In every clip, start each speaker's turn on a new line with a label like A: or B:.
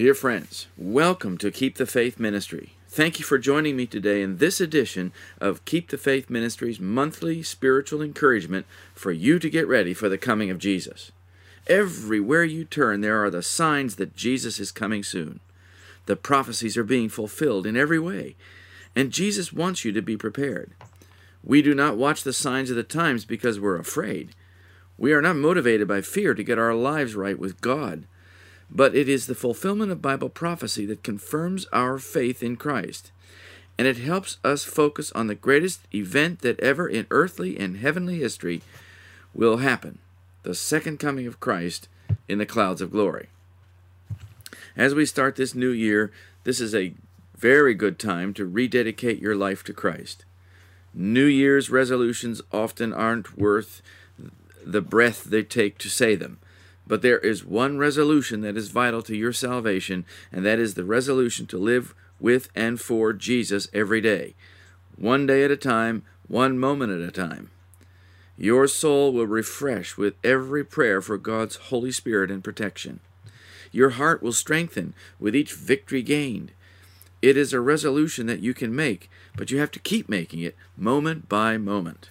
A: Dear friends, welcome to Keep the Faith Ministry. Thank you for joining me today in this edition of Keep the Faith Ministry's monthly spiritual encouragement for you to get ready for the coming of Jesus. Everywhere you turn, there are the signs that Jesus is coming soon. The prophecies are being fulfilled in every way, and Jesus wants you to be prepared. We do not watch the signs of the times because we're afraid. We are not motivated by fear to get our lives right with God but it is the fulfillment of Bible prophecy that confirms our faith in Christ, and it helps us focus on the greatest event that ever in earthly and heavenly history will happen the second coming of Christ in the clouds of glory. As we start this new year, this is a very good time to rededicate your life to Christ. New Year's resolutions often aren't worth the breath they take to say them. But there is one resolution that is vital to your salvation, and that is the resolution to live with and for Jesus every day, one day at a time, one moment at a time. Your soul will refresh with every prayer for God's Holy Spirit and protection. Your heart will strengthen with each victory gained. It is a resolution that you can make, but you have to keep making it moment by moment.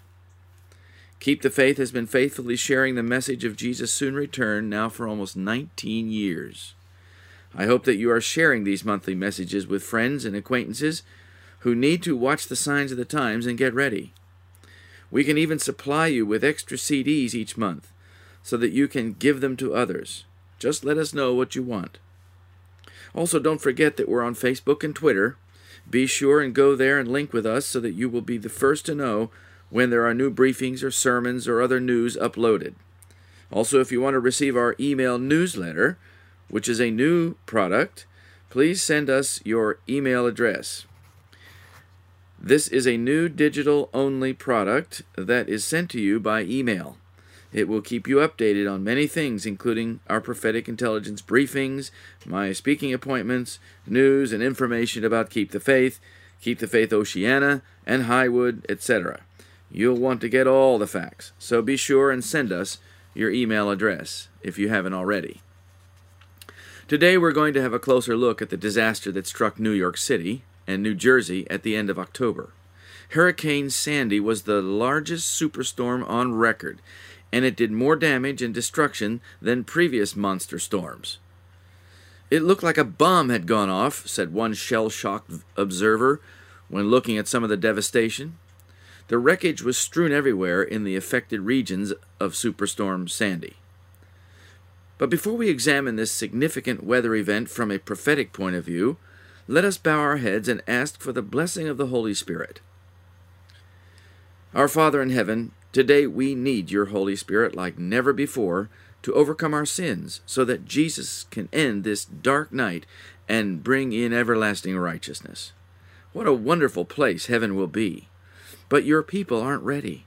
A: Keep the Faith has been faithfully sharing the message of Jesus' soon return now for almost 19 years. I hope that you are sharing these monthly messages with friends and acquaintances who need to watch the signs of the times and get ready. We can even supply you with extra CDs each month so that you can give them to others. Just let us know what you want. Also, don't forget that we're on Facebook and Twitter. Be sure and go there and link with us so that you will be the first to know when there are new briefings or sermons or other news uploaded. Also, if you want to receive our email newsletter, which is a new product, please send us your email address. This is a new digital only product that is sent to you by email. It will keep you updated on many things, including our prophetic intelligence briefings, my speaking appointments, news and information about Keep the Faith, Keep the Faith Oceana, and Highwood, etc. You'll want to get all the facts, so be sure and send us your email address if you haven't already. Today we're going to have a closer look at the disaster that struck New York City and New Jersey at the end of October. Hurricane Sandy was the largest superstorm on record, and it did more damage and destruction than previous monster storms. It looked like a bomb had gone off, said one shell shocked observer when looking at some of the devastation. The wreckage was strewn everywhere in the affected regions of Superstorm Sandy. But before we examine this significant weather event from a prophetic point of view, let us bow our heads and ask for the blessing of the Holy Spirit. Our Father in heaven, today we need your Holy Spirit like never before to overcome our sins so that Jesus can end this dark night and bring in everlasting righteousness. What a wonderful place heaven will be! But your people aren't ready.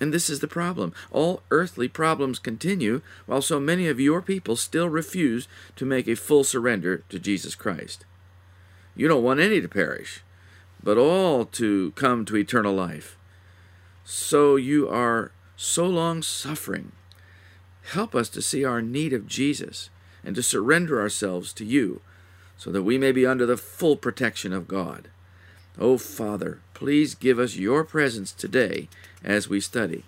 A: And this is the problem. All earthly problems continue, while so many of your people still refuse to make a full surrender to Jesus Christ. You don't want any to perish, but all to come to eternal life. So you are so long suffering. Help us to see our need of Jesus and to surrender ourselves to you so that we may be under the full protection of God. O oh, Father, please give us your presence today as we study.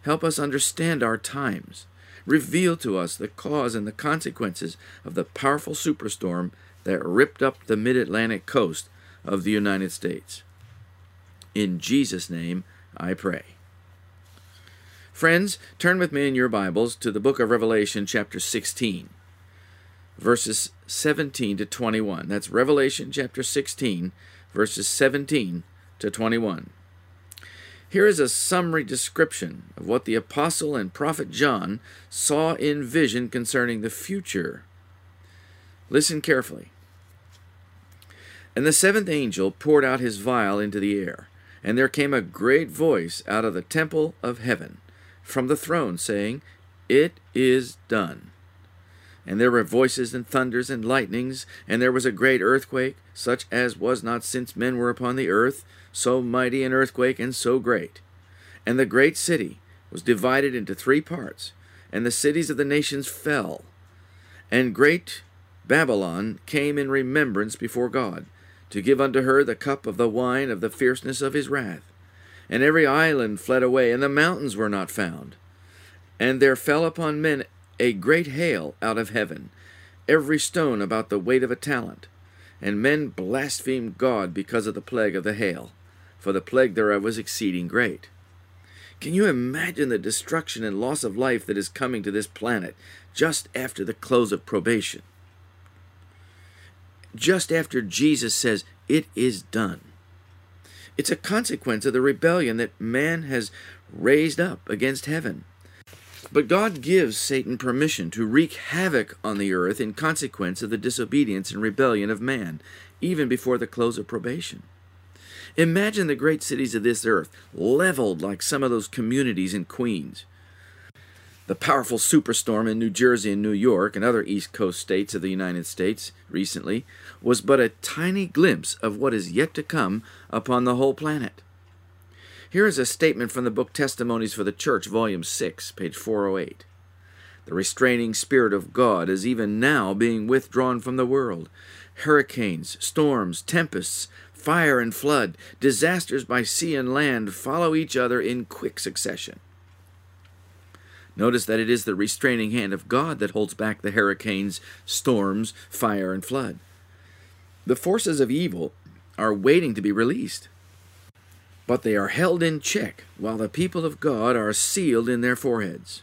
A: Help us understand our times. Reveal to us the cause and the consequences of the powerful superstorm that ripped up the mid Atlantic coast of the United States. In Jesus' name I pray. Friends, turn with me in your Bibles to the book of Revelation, chapter 16, verses 17 to 21. That's Revelation chapter 16, verses 17 to 21. Here is a summary description of what the apostle and prophet John saw in vision concerning the future Listen carefully. And the seventh angel poured out his vial into the air, and there came a great voice out of the temple of heaven, from the throne, saying, It is done. And there were voices and thunders and lightnings, and there was a great earthquake, such as was not since men were upon the earth, so mighty an earthquake and so great. And the great city was divided into three parts, and the cities of the nations fell. And great Babylon came in remembrance before God, to give unto her the cup of the wine of the fierceness of his wrath. And every island fled away, and the mountains were not found. And there fell upon men a great hail out of heaven, every stone about the weight of a talent. And men blasphemed God because of the plague of the hail, for the plague thereof was exceeding great. Can you imagine the destruction and loss of life that is coming to this planet just after the close of probation? Just after Jesus says, It is done. It's a consequence of the rebellion that man has raised up against heaven. But God gives Satan permission to wreak havoc on the earth in consequence of the disobedience and rebellion of man, even before the close of probation. Imagine the great cities of this earth leveled like some of those communities in Queens. The powerful superstorm in New Jersey and New York and other East Coast states of the United States recently was but a tiny glimpse of what is yet to come upon the whole planet. Here is a statement from the book Testimonies for the Church, Volume 6, page 408. The restraining Spirit of God is even now being withdrawn from the world. Hurricanes, storms, tempests, fire and flood, disasters by sea and land follow each other in quick succession. Notice that it is the restraining hand of God that holds back the hurricanes, storms, fire, and flood. The forces of evil are waiting to be released but they are held in check while the people of God are sealed in their foreheads.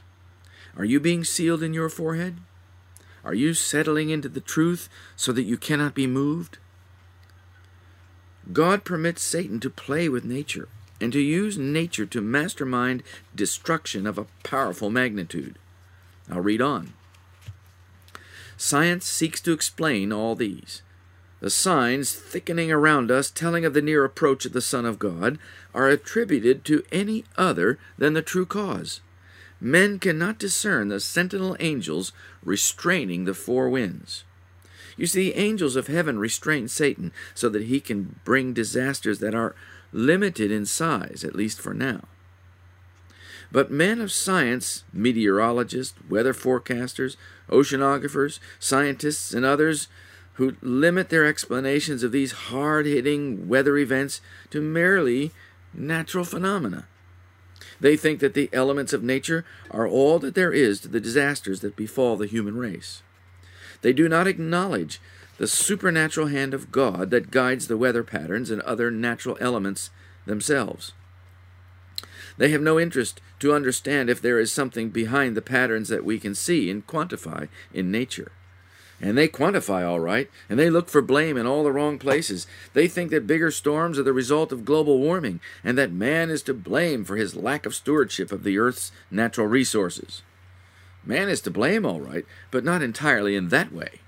A: Are you being sealed in your forehead? Are you settling into the truth so that you cannot be moved? God permits Satan to play with nature and to use nature to mastermind destruction of a powerful magnitude. I'll read on. Science seeks to explain all these. The signs thickening around us, telling of the near approach of the Son of God, are attributed to any other than the true cause. Men cannot discern the sentinel angels restraining the four winds. You see, the angels of heaven restrain Satan so that he can bring disasters that are limited in size, at least for now. But men of science, meteorologists, weather forecasters, oceanographers, scientists, and others, who limit their explanations of these hard hitting weather events to merely natural phenomena. They think that the elements of nature are all that there is to the disasters that befall the human race. They do not acknowledge the supernatural hand of God that guides the weather patterns and other natural elements themselves. They have no interest to understand if there is something behind the patterns that we can see and quantify in nature. And they quantify all right, and they look for blame in all the wrong places. They think that bigger storms are the result of global warming, and that man is to blame for his lack of stewardship of the earth's natural resources. Man is to blame, all right, but not entirely in that way.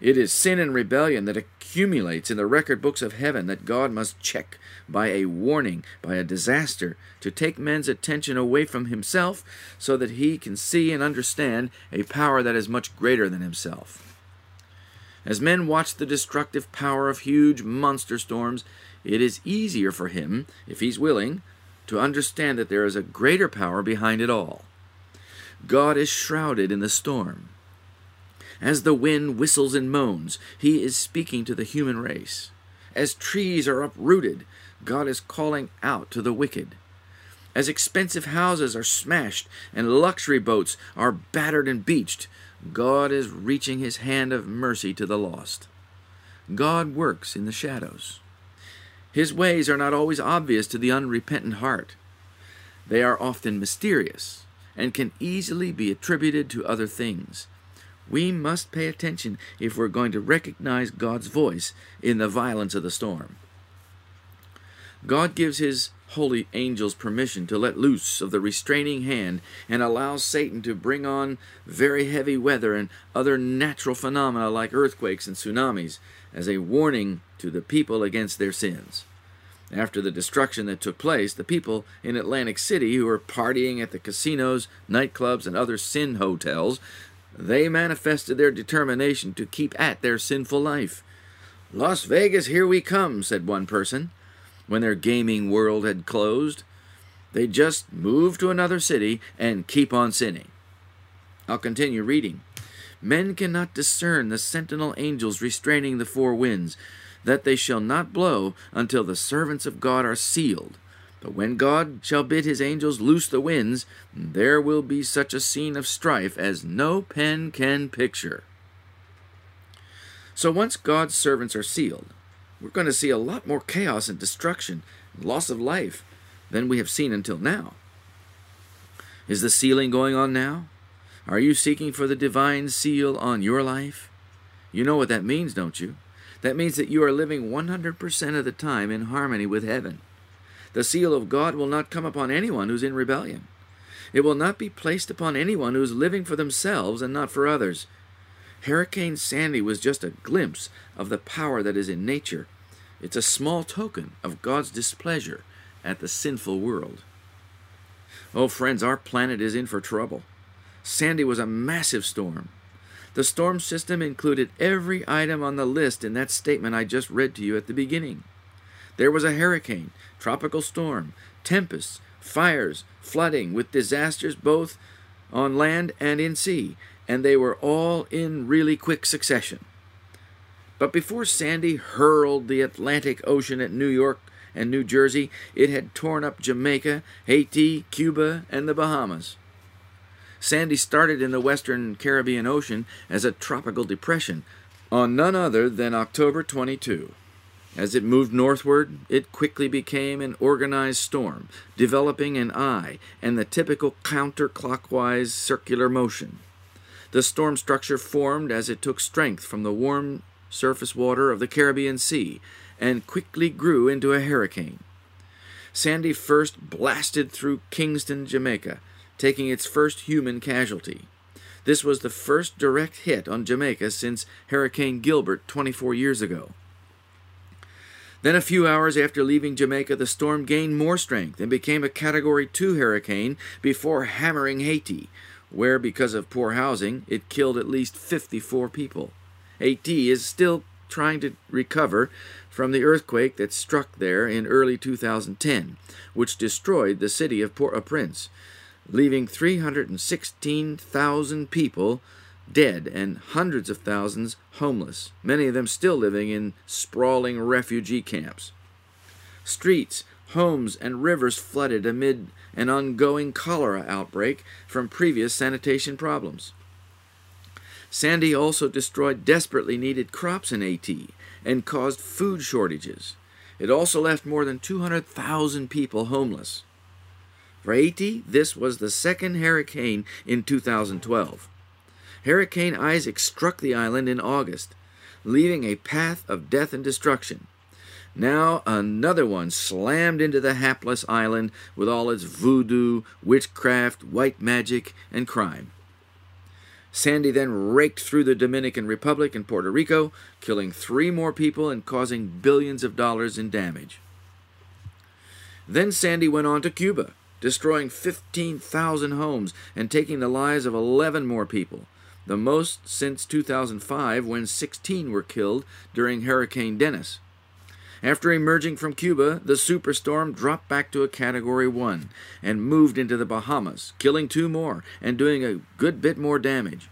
A: It is sin and rebellion that accumulates in the record books of heaven that God must check by a warning, by a disaster, to take men's attention away from himself so that he can see and understand a power that is much greater than himself. As men watch the destructive power of huge monster storms, it is easier for him, if he's willing, to understand that there is a greater power behind it all. God is shrouded in the storm. As the wind whistles and moans, he is speaking to the human race. As trees are uprooted, God is calling out to the wicked. As expensive houses are smashed and luxury boats are battered and beached, God is reaching his hand of mercy to the lost. God works in the shadows. His ways are not always obvious to the unrepentant heart. They are often mysterious and can easily be attributed to other things. We must pay attention if we're going to recognize God's voice in the violence of the storm. God gives his holy angels permission to let loose of the restraining hand and allows Satan to bring on very heavy weather and other natural phenomena like earthquakes and tsunamis as a warning to the people against their sins. After the destruction that took place, the people in Atlantic City who were partying at the casinos, nightclubs, and other sin hotels, they manifested their determination to keep at their sinful life. Las Vegas, here we come, said one person when their gaming world had closed. They just move to another city and keep on sinning. I'll continue reading. Men cannot discern the sentinel angels restraining the four winds, that they shall not blow until the servants of God are sealed. But when God shall bid his angels loose the winds, there will be such a scene of strife as no pen can picture. So once God's servants are sealed, we're going to see a lot more chaos and destruction, and loss of life than we have seen until now. Is the sealing going on now? Are you seeking for the divine seal on your life? You know what that means, don't you? That means that you are living 100% of the time in harmony with heaven. The seal of God will not come upon anyone who's in rebellion. It will not be placed upon anyone who is living for themselves and not for others. Hurricane Sandy was just a glimpse of the power that is in nature. It's a small token of God's displeasure at the sinful world. Oh, friends, our planet is in for trouble. Sandy was a massive storm. The storm system included every item on the list in that statement I just read to you at the beginning. There was a hurricane, tropical storm, tempests, fires, flooding, with disasters both on land and in sea, and they were all in really quick succession. But before Sandy hurled the Atlantic Ocean at New York and New Jersey, it had torn up Jamaica, Haiti, Cuba, and the Bahamas. Sandy started in the western Caribbean Ocean as a tropical depression on none other than October 22. As it moved northward, it quickly became an organized storm, developing an eye and the typical counterclockwise circular motion. The storm structure formed as it took strength from the warm surface water of the Caribbean Sea and quickly grew into a hurricane. Sandy first blasted through Kingston, Jamaica, taking its first human casualty. This was the first direct hit on Jamaica since Hurricane Gilbert 24 years ago. Then, a few hours after leaving Jamaica, the storm gained more strength and became a Category 2 hurricane before hammering Haiti, where, because of poor housing, it killed at least 54 people. Haiti is still trying to recover from the earthquake that struck there in early 2010, which destroyed the city of Port au Prince, leaving 316,000 people dead and hundreds of thousands homeless, many of them still living in sprawling refugee camps. Streets, homes, and rivers flooded amid an ongoing cholera outbreak from previous sanitation problems. Sandy also destroyed desperately needed crops in Haiti and caused food shortages. It also left more than 200,000 people homeless. For Haiti, this was the second hurricane in 2012. Hurricane Isaac struck the island in August, leaving a path of death and destruction. Now another one slammed into the hapless island with all its voodoo, witchcraft, white magic, and crime. Sandy then raked through the Dominican Republic and Puerto Rico, killing three more people and causing billions of dollars in damage. Then Sandy went on to Cuba, destroying 15,000 homes and taking the lives of 11 more people, the most since 2005 when 16 were killed during Hurricane Dennis. After emerging from Cuba, the superstorm dropped back to a Category 1 and moved into the Bahamas, killing two more and doing a good bit more damage.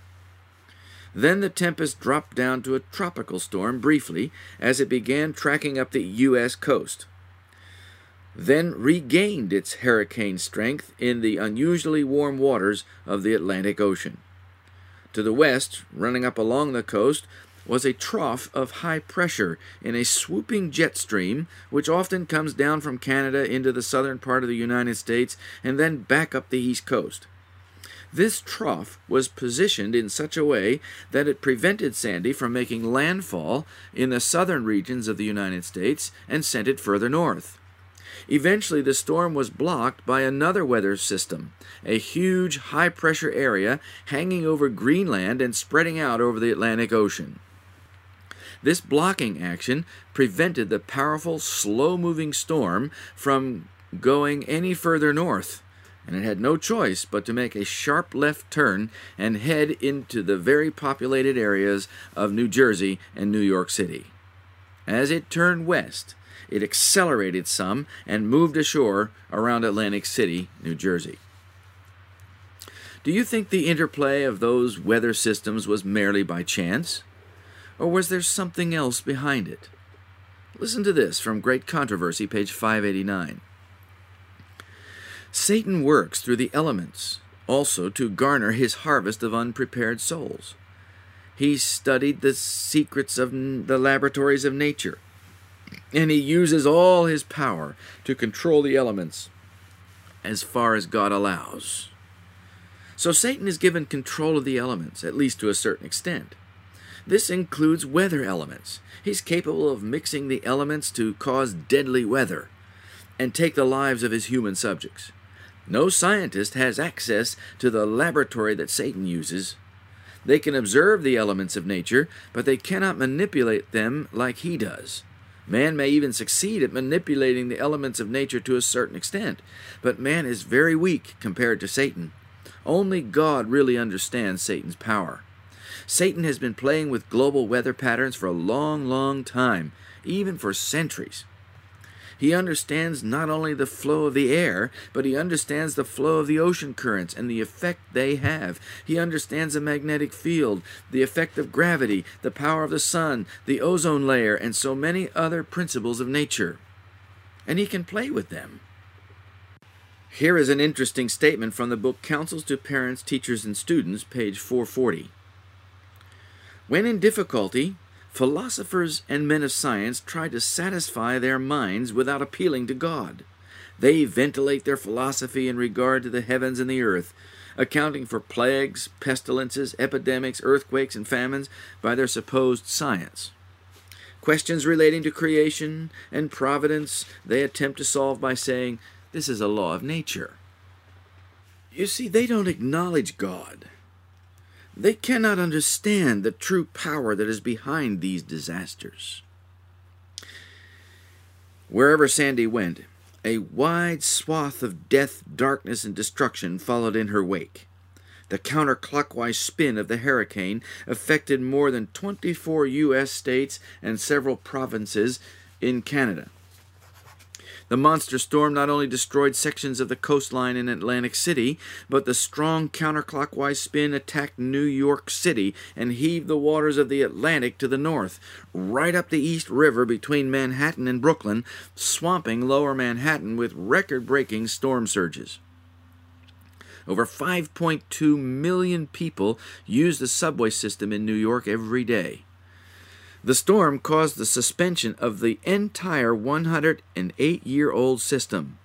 A: Then the tempest dropped down to a tropical storm briefly as it began tracking up the U.S. coast. Then regained its hurricane strength in the unusually warm waters of the Atlantic Ocean. To the west, running up along the coast, was a trough of high pressure in a swooping jet stream, which often comes down from Canada into the southern part of the United States and then back up the east coast. This trough was positioned in such a way that it prevented Sandy from making landfall in the southern regions of the United States and sent it further north. Eventually, the storm was blocked by another weather system, a huge high pressure area hanging over Greenland and spreading out over the Atlantic Ocean. This blocking action prevented the powerful, slow moving storm from going any further north, and it had no choice but to make a sharp left turn and head into the very populated areas of New Jersey and New York City. As it turned west, it accelerated some and moved ashore around Atlantic City, New Jersey. Do you think the interplay of those weather systems was merely by chance? Or was there something else behind it? Listen to this from Great Controversy, page 589. Satan works through the elements also to garner his harvest of unprepared souls. He studied the secrets of the laboratories of nature, and he uses all his power to control the elements as far as God allows. So Satan is given control of the elements, at least to a certain extent. This includes weather elements. He's capable of mixing the elements to cause deadly weather and take the lives of his human subjects. No scientist has access to the laboratory that Satan uses. They can observe the elements of nature, but they cannot manipulate them like he does. Man may even succeed at manipulating the elements of nature to a certain extent, but man is very weak compared to Satan. Only God really understands Satan's power. Satan has been playing with global weather patterns for a long, long time, even for centuries. He understands not only the flow of the air, but he understands the flow of the ocean currents and the effect they have. He understands the magnetic field, the effect of gravity, the power of the sun, the ozone layer, and so many other principles of nature. And he can play with them. Here is an interesting statement from the book Counsels to Parents, Teachers, and Students, page 440. When in difficulty, philosophers and men of science try to satisfy their minds without appealing to God. They ventilate their philosophy in regard to the heavens and the earth, accounting for plagues, pestilences, epidemics, earthquakes, and famines by their supposed science. Questions relating to creation and providence they attempt to solve by saying, This is a law of nature. You see, they don't acknowledge God. They cannot understand the true power that is behind these disasters. Wherever Sandy went, a wide swath of death, darkness, and destruction followed in her wake. The counterclockwise spin of the hurricane affected more than 24 U.S. states and several provinces in Canada. The monster storm not only destroyed sections of the coastline in Atlantic City, but the strong counterclockwise spin attacked New York City and heaved the waters of the Atlantic to the north, right up the East River between Manhattan and Brooklyn, swamping lower Manhattan with record breaking storm surges. Over 5.2 million people use the subway system in New York every day. The storm caused the suspension of the entire 108 year old system.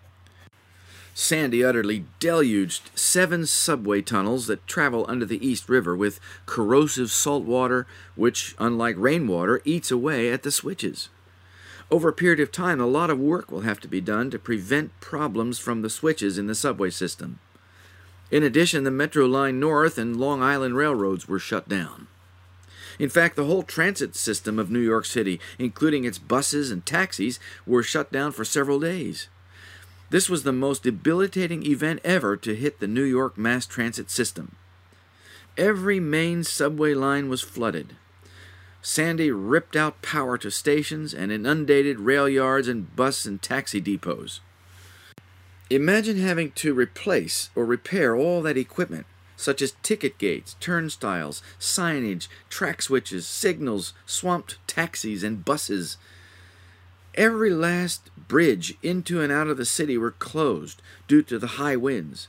A: Sandy utterly deluged seven subway tunnels that travel under the East River with corrosive salt water, which, unlike rainwater, eats away at the switches. Over a period of time, a lot of work will have to be done to prevent problems from the switches in the subway system. In addition, the Metro Line North and Long Island railroads were shut down. In fact, the whole transit system of New York City, including its buses and taxis, were shut down for several days. This was the most debilitating event ever to hit the New York mass transit system. Every main subway line was flooded. Sandy ripped out power to stations and inundated rail yards and bus and taxi depots. Imagine having to replace or repair all that equipment such as ticket gates, turnstiles, signage, track switches, signals, swamped taxis, and buses. Every last bridge into and out of the city were closed due to the high winds.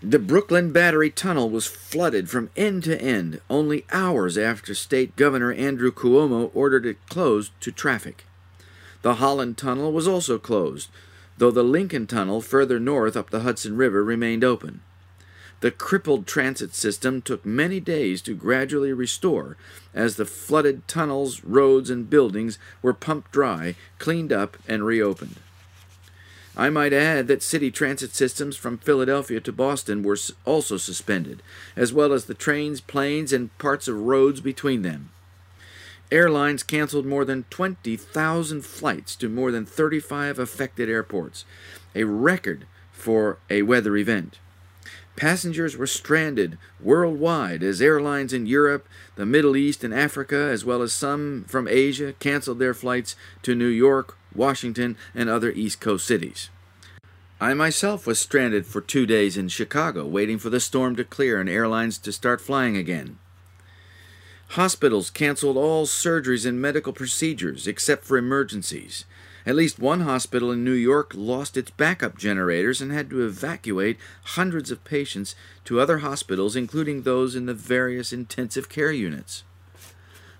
A: The Brooklyn Battery Tunnel was flooded from end to end only hours after State Governor Andrew Cuomo ordered it closed to traffic. The Holland Tunnel was also closed, though the Lincoln Tunnel further north up the Hudson River remained open. The crippled transit system took many days to gradually restore as the flooded tunnels, roads, and buildings were pumped dry, cleaned up, and reopened. I might add that city transit systems from Philadelphia to Boston were also suspended, as well as the trains, planes, and parts of roads between them. Airlines canceled more than 20,000 flights to more than 35 affected airports, a record for a weather event. Passengers were stranded worldwide as airlines in Europe, the Middle East, and Africa, as well as some from Asia, canceled their flights to New York, Washington, and other East Coast cities. I myself was stranded for two days in Chicago, waiting for the storm to clear and airlines to start flying again. Hospitals canceled all surgeries and medical procedures except for emergencies. At least one hospital in New York lost its backup generators and had to evacuate hundreds of patients to other hospitals, including those in the various intensive care units.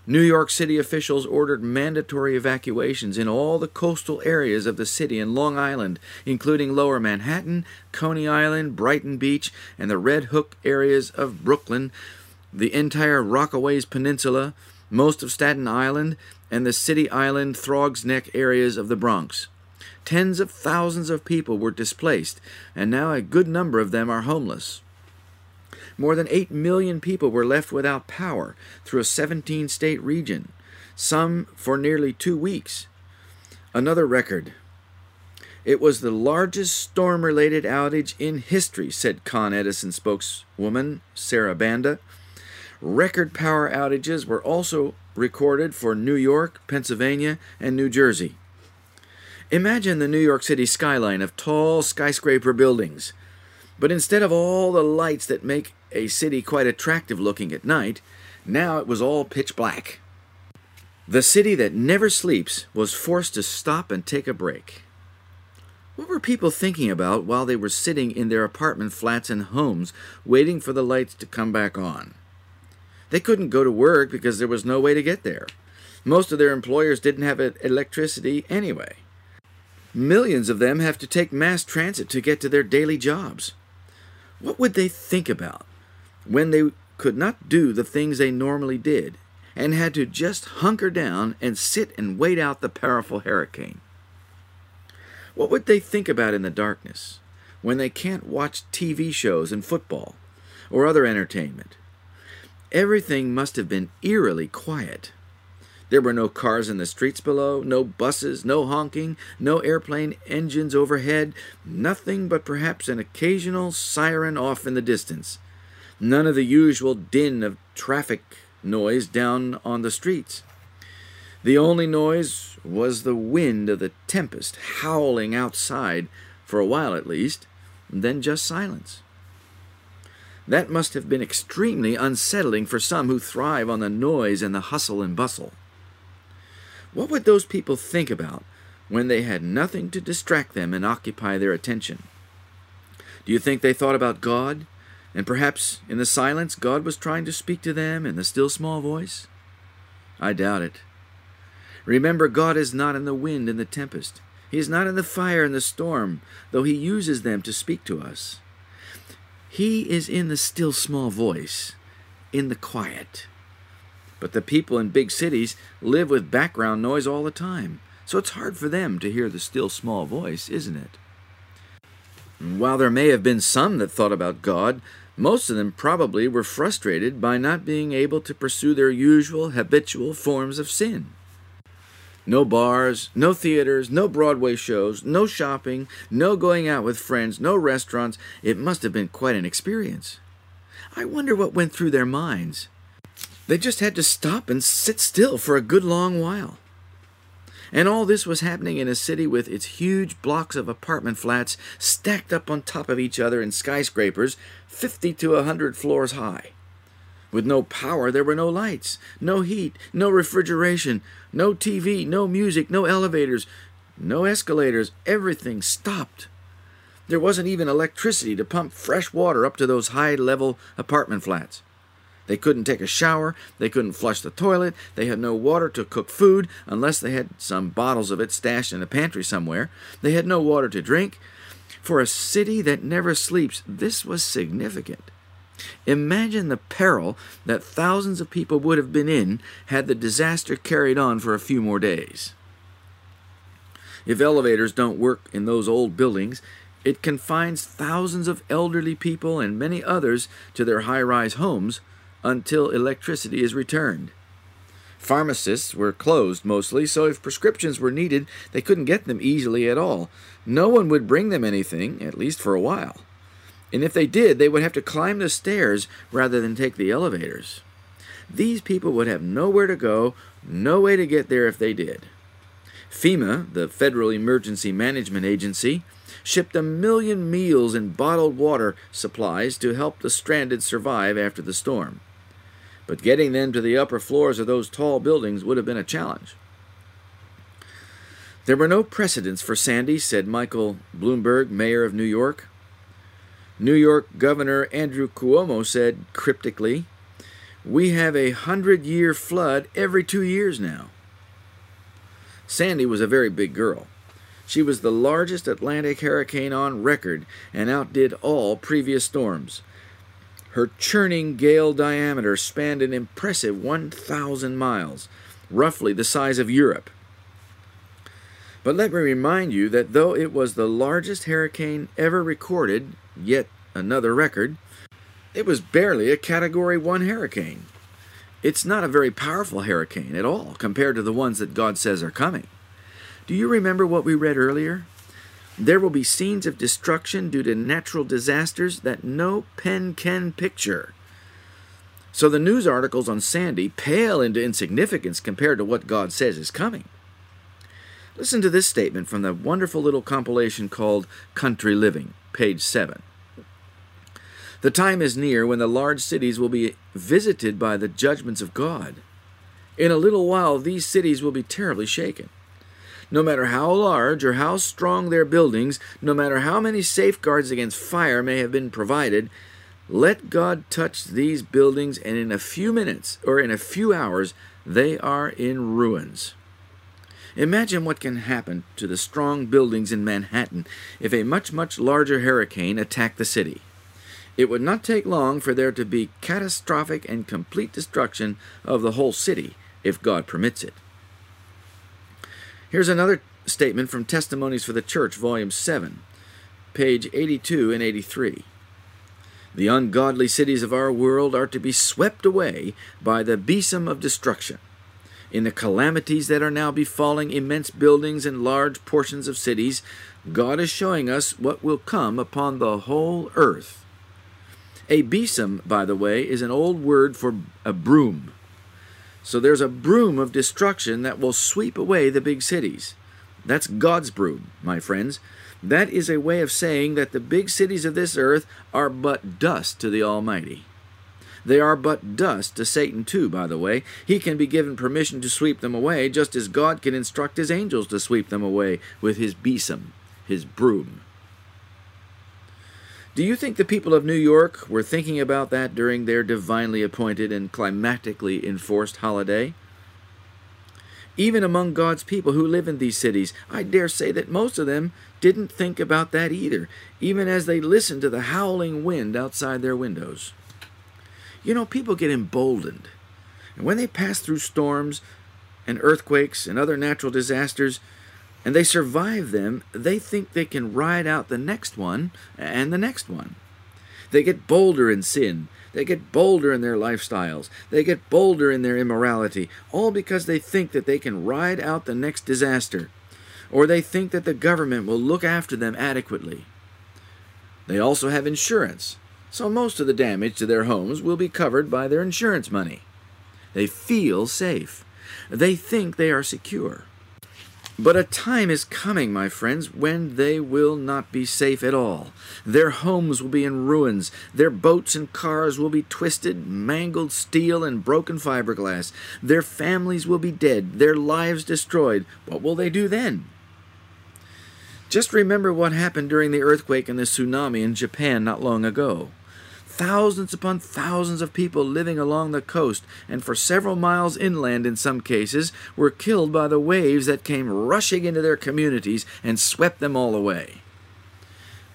A: New York City officials ordered mandatory evacuations in all the coastal areas of the city and Long Island, including Lower Manhattan, Coney Island, Brighton Beach, and the Red Hook areas of Brooklyn, the entire Rockaways Peninsula, most of Staten Island, and the City Island Throgs Neck areas of the Bronx. Tens of thousands of people were displaced, and now a good number of them are homeless. More than 8 million people were left without power through a 17 state region, some for nearly two weeks. Another record. It was the largest storm related outage in history, said Con Edison spokeswoman Sarah Banda. Record power outages were also recorded for New York, Pennsylvania, and New Jersey. Imagine the New York City skyline of tall skyscraper buildings. But instead of all the lights that make a city quite attractive looking at night, now it was all pitch black. The city that never sleeps was forced to stop and take a break. What were people thinking about while they were sitting in their apartment flats and homes waiting for the lights to come back on? They couldn't go to work because there was no way to get there. Most of their employers didn't have electricity anyway. Millions of them have to take mass transit to get to their daily jobs. What would they think about when they could not do the things they normally did and had to just hunker down and sit and wait out the powerful hurricane? What would they think about in the darkness when they can't watch TV shows and football or other entertainment? Everything must have been eerily quiet. There were no cars in the streets below, no buses, no honking, no airplane engines overhead, nothing but perhaps an occasional siren off in the distance none of the usual din of traffic noise down on the streets. The only noise was the wind of the tempest howling outside, for a while at least, then just silence. That must have been extremely unsettling for some who thrive on the noise and the hustle and bustle. What would those people think about when they had nothing to distract them and occupy their attention? Do you think they thought about God and perhaps in the silence, God was trying to speak to them in the still small voice? I doubt it. Remember, God is not in the wind and the tempest. He is not in the fire and the storm, though He uses them to speak to us. He is in the still small voice, in the quiet. But the people in big cities live with background noise all the time, so it's hard for them to hear the still small voice, isn't it? While there may have been some that thought about God, most of them probably were frustrated by not being able to pursue their usual habitual forms of sin. No bars, no theaters, no Broadway shows, no shopping, no going out with friends, no restaurants. It must have been quite an experience. I wonder what went through their minds. They just had to stop and sit still for a good long while. And all this was happening in a city with its huge blocks of apartment flats stacked up on top of each other in skyscrapers 50 to a 100 floors high. With no power, there were no lights, no heat, no refrigeration, no TV, no music, no elevators, no escalators. Everything stopped. There wasn't even electricity to pump fresh water up to those high level apartment flats. They couldn't take a shower, they couldn't flush the toilet, they had no water to cook food unless they had some bottles of it stashed in a pantry somewhere. They had no water to drink. For a city that never sleeps, this was significant. Imagine the peril that thousands of people would have been in had the disaster carried on for a few more days. If elevators don't work in those old buildings, it confines thousands of elderly people and many others to their high rise homes until electricity is returned. Pharmacists were closed mostly, so if prescriptions were needed, they couldn't get them easily at all. No one would bring them anything, at least for a while. And if they did, they would have to climb the stairs rather than take the elevators. These people would have nowhere to go, no way to get there if they did. FEMA, the Federal Emergency Management Agency, shipped a million meals and bottled water supplies to help the stranded survive after the storm. But getting them to the upper floors of those tall buildings would have been a challenge. There were no precedents for Sandy, said Michael Bloomberg, mayor of New York. New York Governor Andrew Cuomo said cryptically, We have a hundred year flood every two years now. Sandy was a very big girl. She was the largest Atlantic hurricane on record and outdid all previous storms. Her churning gale diameter spanned an impressive 1,000 miles, roughly the size of Europe. But let me remind you that though it was the largest hurricane ever recorded, yet another record, it was barely a Category 1 hurricane. It's not a very powerful hurricane at all compared to the ones that God says are coming. Do you remember what we read earlier? There will be scenes of destruction due to natural disasters that no pen can picture. So the news articles on Sandy pale into insignificance compared to what God says is coming. Listen to this statement from the wonderful little compilation called Country Living, page 7. The time is near when the large cities will be visited by the judgments of God. In a little while, these cities will be terribly shaken. No matter how large or how strong their buildings, no matter how many safeguards against fire may have been provided, let God touch these buildings, and in a few minutes or in a few hours, they are in ruins. Imagine what can happen to the strong buildings in Manhattan if a much, much larger hurricane attacked the city. It would not take long for there to be catastrophic and complete destruction of the whole city if God permits it. Here's another statement from Testimonies for the Church, Volume 7, page 82 and 83. The ungodly cities of our world are to be swept away by the besom of destruction. In the calamities that are now befalling immense buildings and large portions of cities, God is showing us what will come upon the whole earth. A besom, by the way, is an old word for a broom. So there's a broom of destruction that will sweep away the big cities. That's God's broom, my friends. That is a way of saying that the big cities of this earth are but dust to the Almighty. They are but dust to Satan, too, by the way. He can be given permission to sweep them away, just as God can instruct his angels to sweep them away with his besom, his broom. Do you think the people of New York were thinking about that during their divinely appointed and climatically enforced holiday? Even among God's people who live in these cities, I dare say that most of them didn't think about that either, even as they listened to the howling wind outside their windows. You know, people get emboldened. And when they pass through storms and earthquakes and other natural disasters, and they survive them, they think they can ride out the next one and the next one. They get bolder in sin. They get bolder in their lifestyles. They get bolder in their immorality, all because they think that they can ride out the next disaster, or they think that the government will look after them adequately. They also have insurance, so most of the damage to their homes will be covered by their insurance money. They feel safe. They think they are secure. But a time is coming, my friends, when they will not be safe at all. Their homes will be in ruins. Their boats and cars will be twisted, mangled steel, and broken fiberglass. Their families will be dead, their lives destroyed. What will they do then? Just remember what happened during the earthquake and the tsunami in Japan not long ago thousands upon thousands of people living along the coast and for several miles inland in some cases were killed by the waves that came rushing into their communities and swept them all away.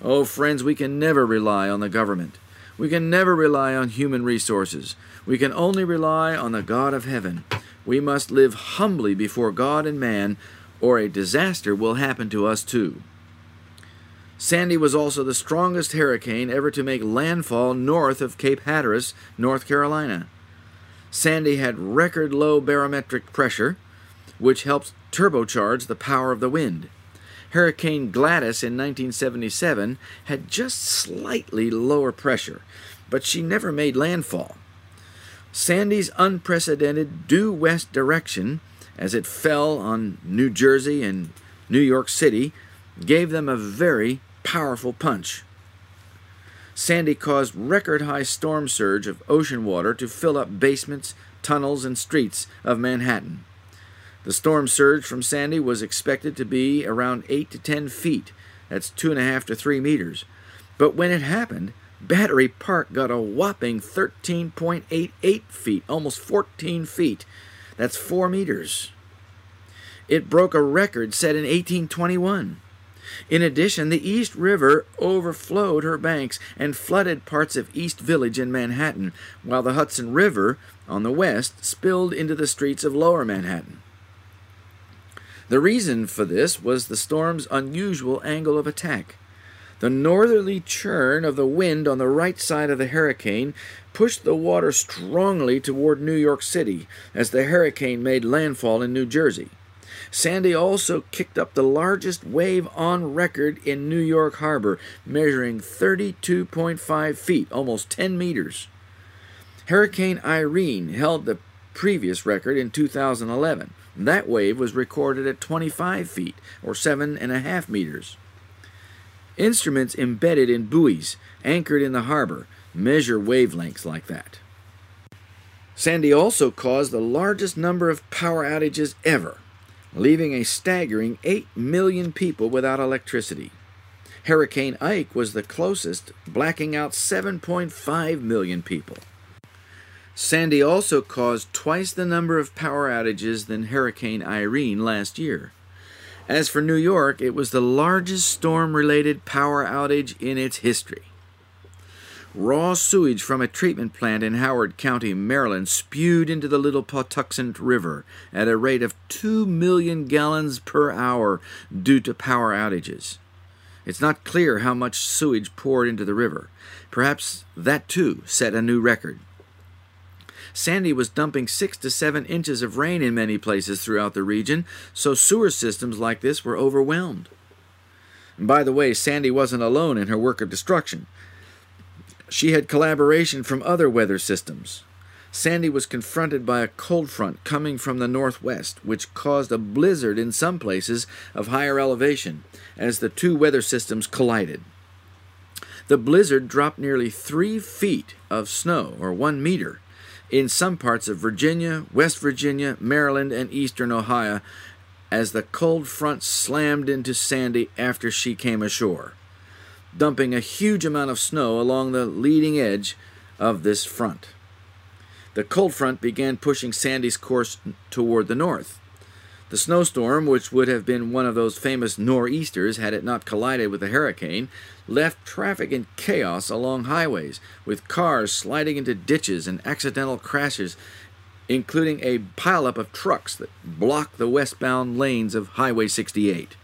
A: Oh, friends, we can never rely on the government. We can never rely on human resources. We can only rely on the God of heaven. We must live humbly before God and man, or a disaster will happen to us too. Sandy was also the strongest hurricane ever to make landfall north of Cape Hatteras, North Carolina. Sandy had record low barometric pressure, which helps turbocharge the power of the wind. Hurricane Gladys in 1977 had just slightly lower pressure, but she never made landfall. Sandy's unprecedented due west direction as it fell on New Jersey and New York City gave them a very powerful punch. Sandy caused record high storm surge of ocean water to fill up basements, tunnels, and streets of Manhattan. The storm surge from Sandy was expected to be around 8 to 10 feet. That's 2.5 to 3 meters. But when it happened, Battery Park got a whopping 13.88 feet, almost 14 feet. That's 4 meters. It broke a record set in 1821. In addition, the East River overflowed her banks and flooded parts of East Village in Manhattan, while the Hudson River on the west spilled into the streets of Lower Manhattan. The reason for this was the storm's unusual angle of attack. The northerly churn of the wind on the right side of the hurricane pushed the water strongly toward New York City as the hurricane made landfall in New Jersey. Sandy also kicked up the largest wave on record in New York Harbor, measuring 32.5 feet, almost 10 meters. Hurricane Irene held the previous record in 2011. That wave was recorded at 25 feet, or 7.5 meters. Instruments embedded in buoys anchored in the harbor measure wavelengths like that. Sandy also caused the largest number of power outages ever, leaving a staggering 8 million people without electricity. Hurricane Ike was the closest, blacking out 7.5 million people. Sandy also caused twice the number of power outages than Hurricane Irene last year. As for New York, it was the largest storm related power outage in its history. Raw sewage from a treatment plant in Howard County, Maryland, spewed into the Little Patuxent River at a rate of 2 million gallons per hour due to power outages. It's not clear how much sewage poured into the river. Perhaps that too set a new record. Sandy was dumping six to seven inches of rain in many places throughout the region, so sewer systems like this were overwhelmed. And by the way, Sandy wasn't alone in her work of destruction. She had collaboration from other weather systems. Sandy was confronted by a cold front coming from the northwest, which caused a blizzard in some places of higher elevation as the two weather systems collided. The blizzard dropped nearly three feet of snow, or one meter, in some parts of Virginia, West Virginia, Maryland, and eastern Ohio as the cold front slammed into Sandy after she came ashore, dumping a huge amount of snow along the leading edge of this front. The cold front began pushing Sandy's course toward the north. The snowstorm, which would have been one of those famous nor'easters had it not collided with a hurricane, left traffic in chaos along highways, with cars sliding into ditches and accidental crashes, including a pileup of trucks that blocked the westbound lanes of Highway 68.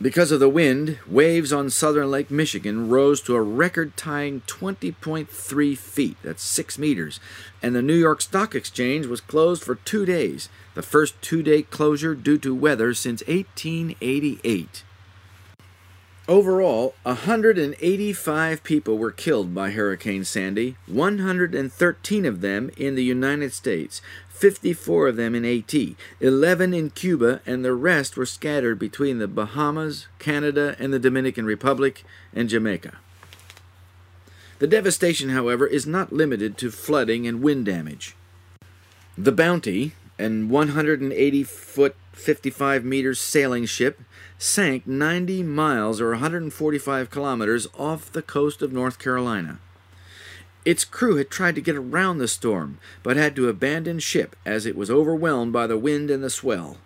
A: Because of the wind, waves on southern Lake Michigan rose to a record tying 20.3 feet, that's 6 meters, and the New York Stock Exchange was closed for two days, the first two day closure due to weather since 1888. Overall, 185 people were killed by Hurricane Sandy, 113 of them in the United States, 54 of them in Haiti, 11 in Cuba, and the rest were scattered between the Bahamas, Canada, and the Dominican Republic and Jamaica. The devastation, however, is not limited to flooding and wind damage. The Bounty, an 180 foot, 55 meters sailing ship, sank 90 miles or 145 kilometers off the coast of North Carolina. Its crew had tried to get around the storm, but had to abandon ship as it was overwhelmed by the wind and the swell.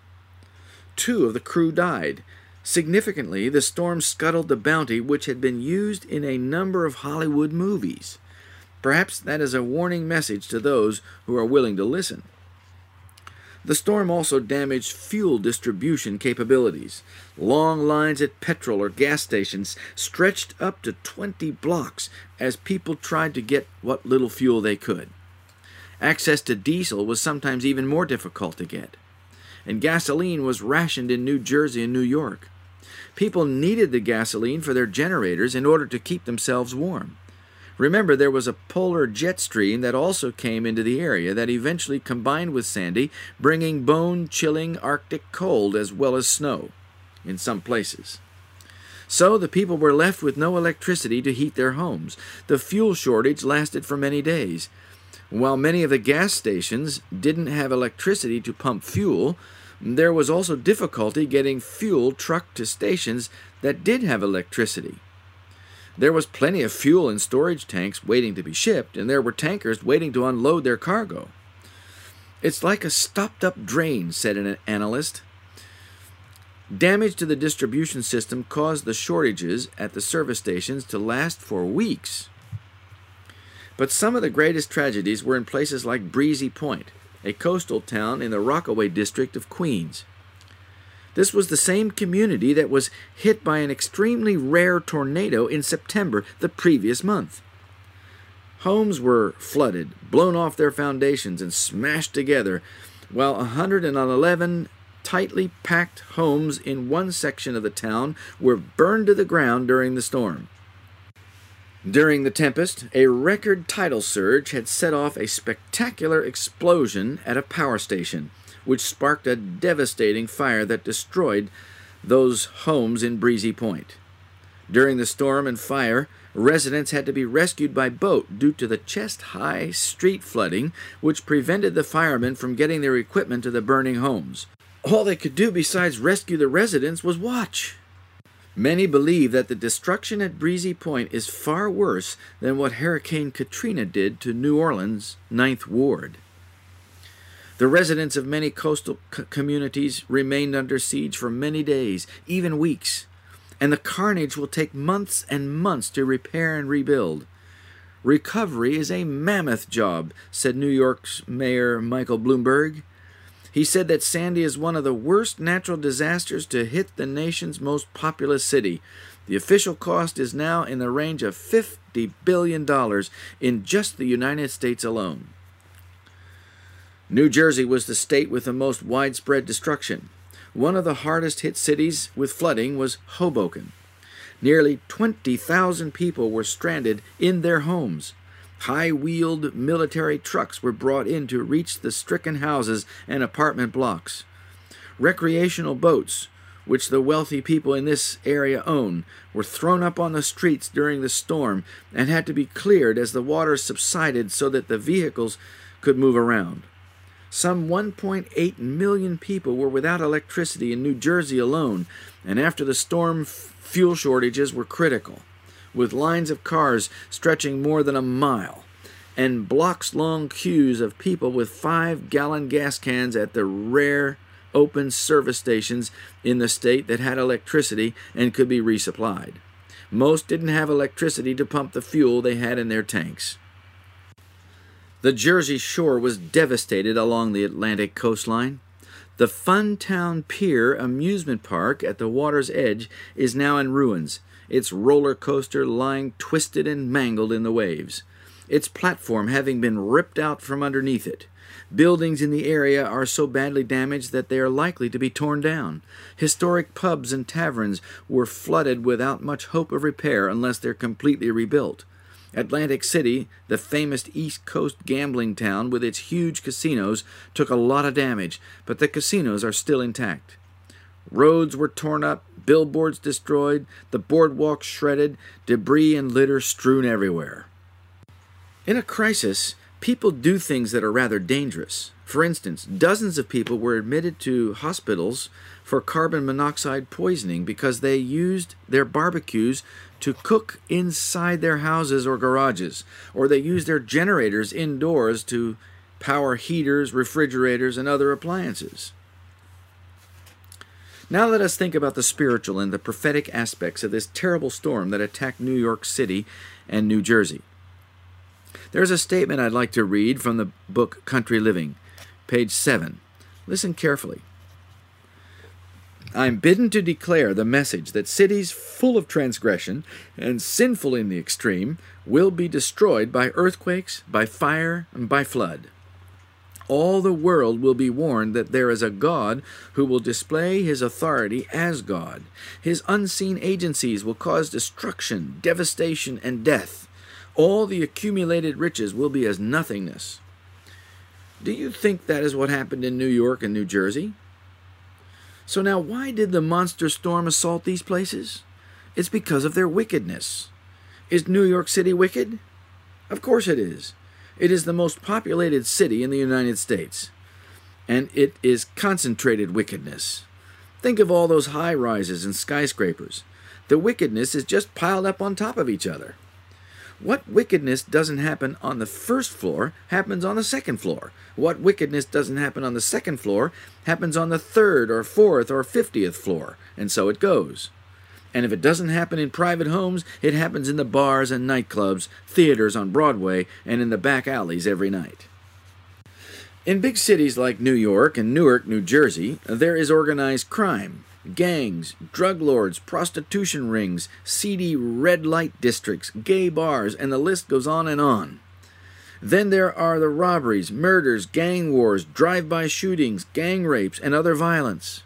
A: Two of the crew died. Significantly, the storm scuttled the Bounty, which had been used in a number of Hollywood movies. Perhaps that is a warning message to those who are willing to listen. The storm also damaged fuel distribution capabilities. Long lines at petrol or gas stations stretched up to 20 blocks as people tried to get what little fuel they could. Access to diesel was sometimes even more difficult to get. And gasoline was rationed in New Jersey and New York. People needed the gasoline for their generators in order to keep themselves warm. Remember, there was a polar jet stream that also came into the area that eventually combined with Sandy, bringing bone chilling Arctic cold as well as snow in some places. So the people were left with no electricity to heat their homes. The fuel shortage lasted for many days. While many of the gas stations didn't have electricity to pump fuel, there was also difficulty getting fuel trucked to stations that did have electricity. There was plenty of fuel in storage tanks waiting to be shipped, and there were tankers waiting to unload their cargo. It's like a stopped up drain, said an analyst. Damage to the distribution system caused the shortages at the service stations to last for weeks. But some of the greatest tragedies were in places like Breezy Point, a coastal town in the Rockaway district of Queens. This was the same community that was hit by an extremely rare tornado in September the previous month. Homes were flooded, blown off their foundations, and smashed together, while 111 tightly packed homes in one section of the town were burned to the ground during the storm. During the tempest, a record tidal surge had set off a spectacular explosion at a power station which sparked a devastating fire that destroyed those homes in Breezy Point. During the storm and fire, residents had to be rescued by boat due to the chest high street flooding, which prevented the firemen from getting their equipment to the burning homes. All they could do besides rescue the residents was watch. Many believe that the destruction at Breezy Point is far worse than what Hurricane Katrina did to New Orleans' Ninth Ward. The residents of many coastal c- communities remained under siege for many days, even weeks, and the carnage will take months and months to repair and rebuild. Recovery is a mammoth job, said New York's Mayor Michael Bloomberg. He said that Sandy is one of the worst natural disasters to hit the nation's most populous city. The official cost is now in the range of $50 billion in just the United States alone. New Jersey was the state with the most widespread destruction. One of the hardest hit cities with flooding was Hoboken. Nearly 20,000 people were stranded in their homes. High wheeled military trucks were brought in to reach the stricken houses and apartment blocks. Recreational boats, which the wealthy people in this area own, were thrown up on the streets during the storm and had to be cleared as the water subsided so that the vehicles could move around. Some 1.8 million people were without electricity in New Jersey alone, and after the storm, fuel shortages were critical, with lines of cars stretching more than a mile, and blocks long queues of people with five gallon gas cans at the rare open service stations in the state that had electricity and could be resupplied. Most didn't have electricity to pump the fuel they had in their tanks. The Jersey shore was devastated along the Atlantic coastline. The Funtown Pier amusement park at the water's edge is now in ruins, its roller coaster lying twisted and mangled in the waves, its platform having been ripped out from underneath it. Buildings in the area are so badly damaged that they are likely to be torn down. Historic pubs and taverns were flooded without much hope of repair unless they're completely rebuilt. Atlantic City, the famous East Coast gambling town with its huge casinos, took a lot of damage, but the casinos are still intact. Roads were torn up, billboards destroyed, the boardwalk shredded, debris and litter strewn everywhere. In a crisis, people do things that are rather dangerous. For instance, dozens of people were admitted to hospitals for carbon monoxide poisoning because they used their barbecues to cook inside their houses or garages, or they used their generators indoors to power heaters, refrigerators, and other appliances. Now let us think about the spiritual and the prophetic aspects of this terrible storm that attacked New York City and New Jersey. There's a statement I'd like to read from the book Country Living, page 7. Listen carefully. I'm bidden to declare the message that cities full of transgression and sinful in the extreme will be destroyed by earthquakes, by fire, and by flood. All the world will be warned that there is a God who will display his authority as God. His unseen agencies will cause destruction, devastation, and death. All the accumulated riches will be as nothingness. Do you think that is what happened in New York and New Jersey? So now, why did the monster storm assault these places? It's because of their wickedness. Is New York City wicked? Of course it is. It is the most populated city in the United States, and it is concentrated wickedness. Think of all those high rises and skyscrapers. The wickedness is just piled up on top of each other. What wickedness doesn't happen on the first floor happens on the second floor. What wickedness doesn't happen on the second floor happens on the third or fourth or fiftieth floor, and so it goes. And if it doesn't happen in private homes, it happens in the bars and nightclubs, theaters on Broadway, and in the back alleys every night. In big cities like New York and Newark, New Jersey, there is organized crime gangs, drug lords, prostitution rings, seedy red light districts, gay bars, and the list goes on and on. Then there are the robberies, murders, gang wars, drive by shootings, gang rapes, and other violence.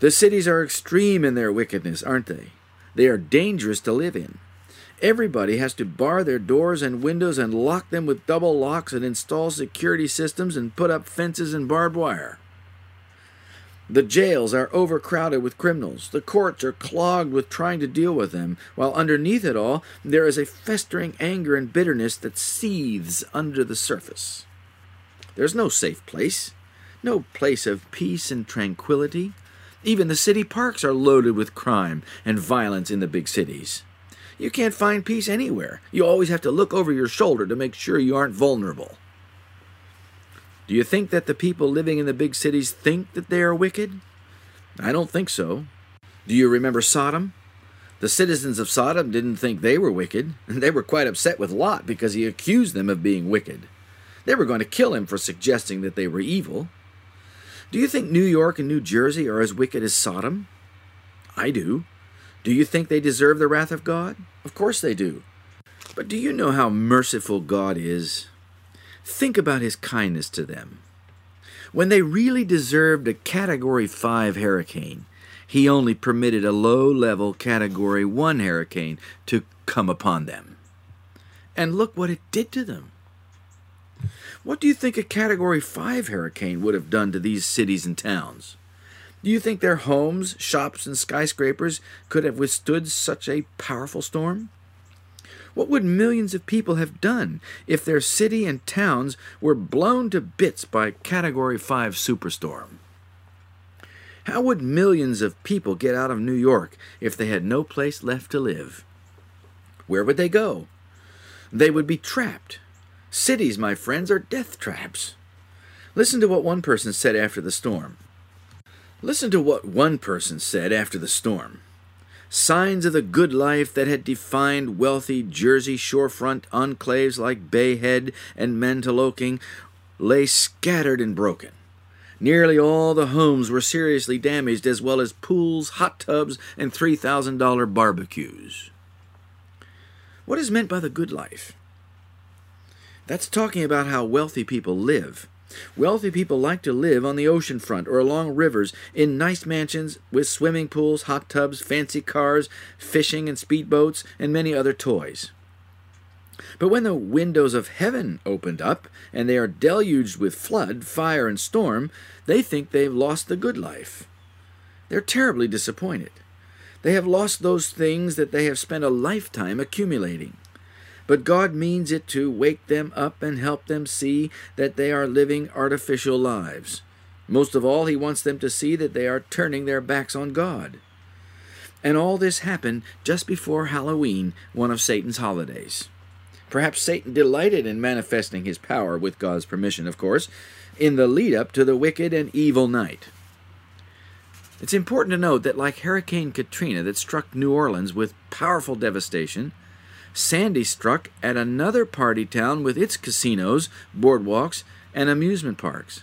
A: The cities are extreme in their wickedness, aren't they? They are dangerous to live in. Everybody has to bar their doors and windows and lock them with double locks and install security systems and put up fences and barbed wire. The jails are overcrowded with criminals. The courts are clogged with trying to deal with them, while underneath it all, there is a festering anger and bitterness that seethes under the surface. There's no safe place, no place of peace and tranquility. Even the city parks are loaded with crime and violence in the big cities. You can't find peace anywhere. You always have to look over your shoulder to make sure you aren't vulnerable. Do you think that the people living in the big cities think that they are wicked? I don't think so. Do you remember Sodom? The citizens of Sodom didn't think they were wicked, and they were quite upset with Lot because he accused them of being wicked. They were going to kill him for suggesting that they were evil. Do you think New York and New Jersey are as wicked as Sodom? I do. Do you think they deserve the wrath of God? Of course they do. But do you know how merciful God is? Think about his kindness to them. When they really deserved a Category 5 hurricane, he only permitted a low level Category 1 hurricane to come upon them. And look what it did to them. What do you think a Category 5 hurricane would have done to these cities and towns? Do you think their homes, shops, and skyscrapers could have withstood such a powerful storm? What would millions of people have done if their city and towns were blown to bits by Category 5 superstorm? How would millions of people get out of New York if they had no place left to live? Where would they go? They would be trapped. Cities, my friends, are death traps. Listen to what one person said after the storm. Listen to what one person said after the storm signs of the good life that had defined wealthy Jersey shorefront enclaves like Bay Head and Mantoloking lay scattered and broken. Nearly all the homes were seriously damaged, as well as pools, hot tubs, and $3,000 barbecues. What is meant by the good life? That's talking about how wealthy people live Wealthy people like to live on the ocean front or along rivers in nice mansions with swimming pools, hot tubs, fancy cars, fishing and speedboats, and many other toys. But when the windows of heaven opened up and they are deluged with flood, fire, and storm, they think they've lost the good life. They're terribly disappointed. They have lost those things that they have spent a lifetime accumulating but God means it to wake them up and help them see that they are living artificial lives. Most of all, He wants them to see that they are turning their backs on God. And all this happened just before Halloween, one of Satan's holidays. Perhaps Satan delighted in manifesting his power, with God's permission, of course, in the lead up to the wicked and evil night. It's important to note that, like Hurricane Katrina that struck New Orleans with powerful devastation, Sandy struck at another party town with its casinos, boardwalks, and amusement parks.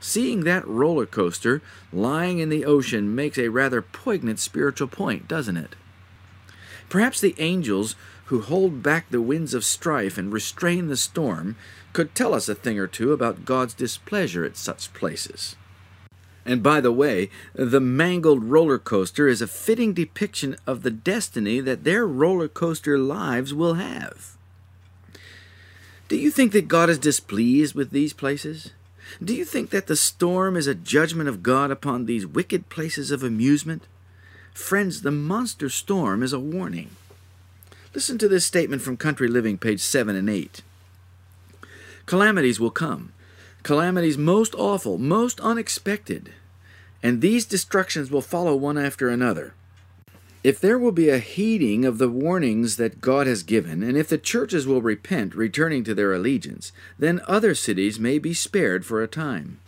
A: Seeing that roller coaster lying in the ocean makes a rather poignant spiritual point, doesn't it? Perhaps the angels who hold back the winds of strife and restrain the storm could tell us a thing or two about God's displeasure at such places. And by the way, the mangled roller coaster is a fitting depiction of the destiny that their roller coaster lives will have. Do you think that God is displeased with these places? Do you think that the storm is a judgment of God upon these wicked places of amusement? Friends, the monster storm is a warning. Listen to this statement from Country Living, page 7 and 8. Calamities will come, calamities most awful, most unexpected, and these destructions will follow one after another. If there will be a heeding of the warnings that God has given, and if the churches will repent, returning to their allegiance, then other cities may be spared for a time.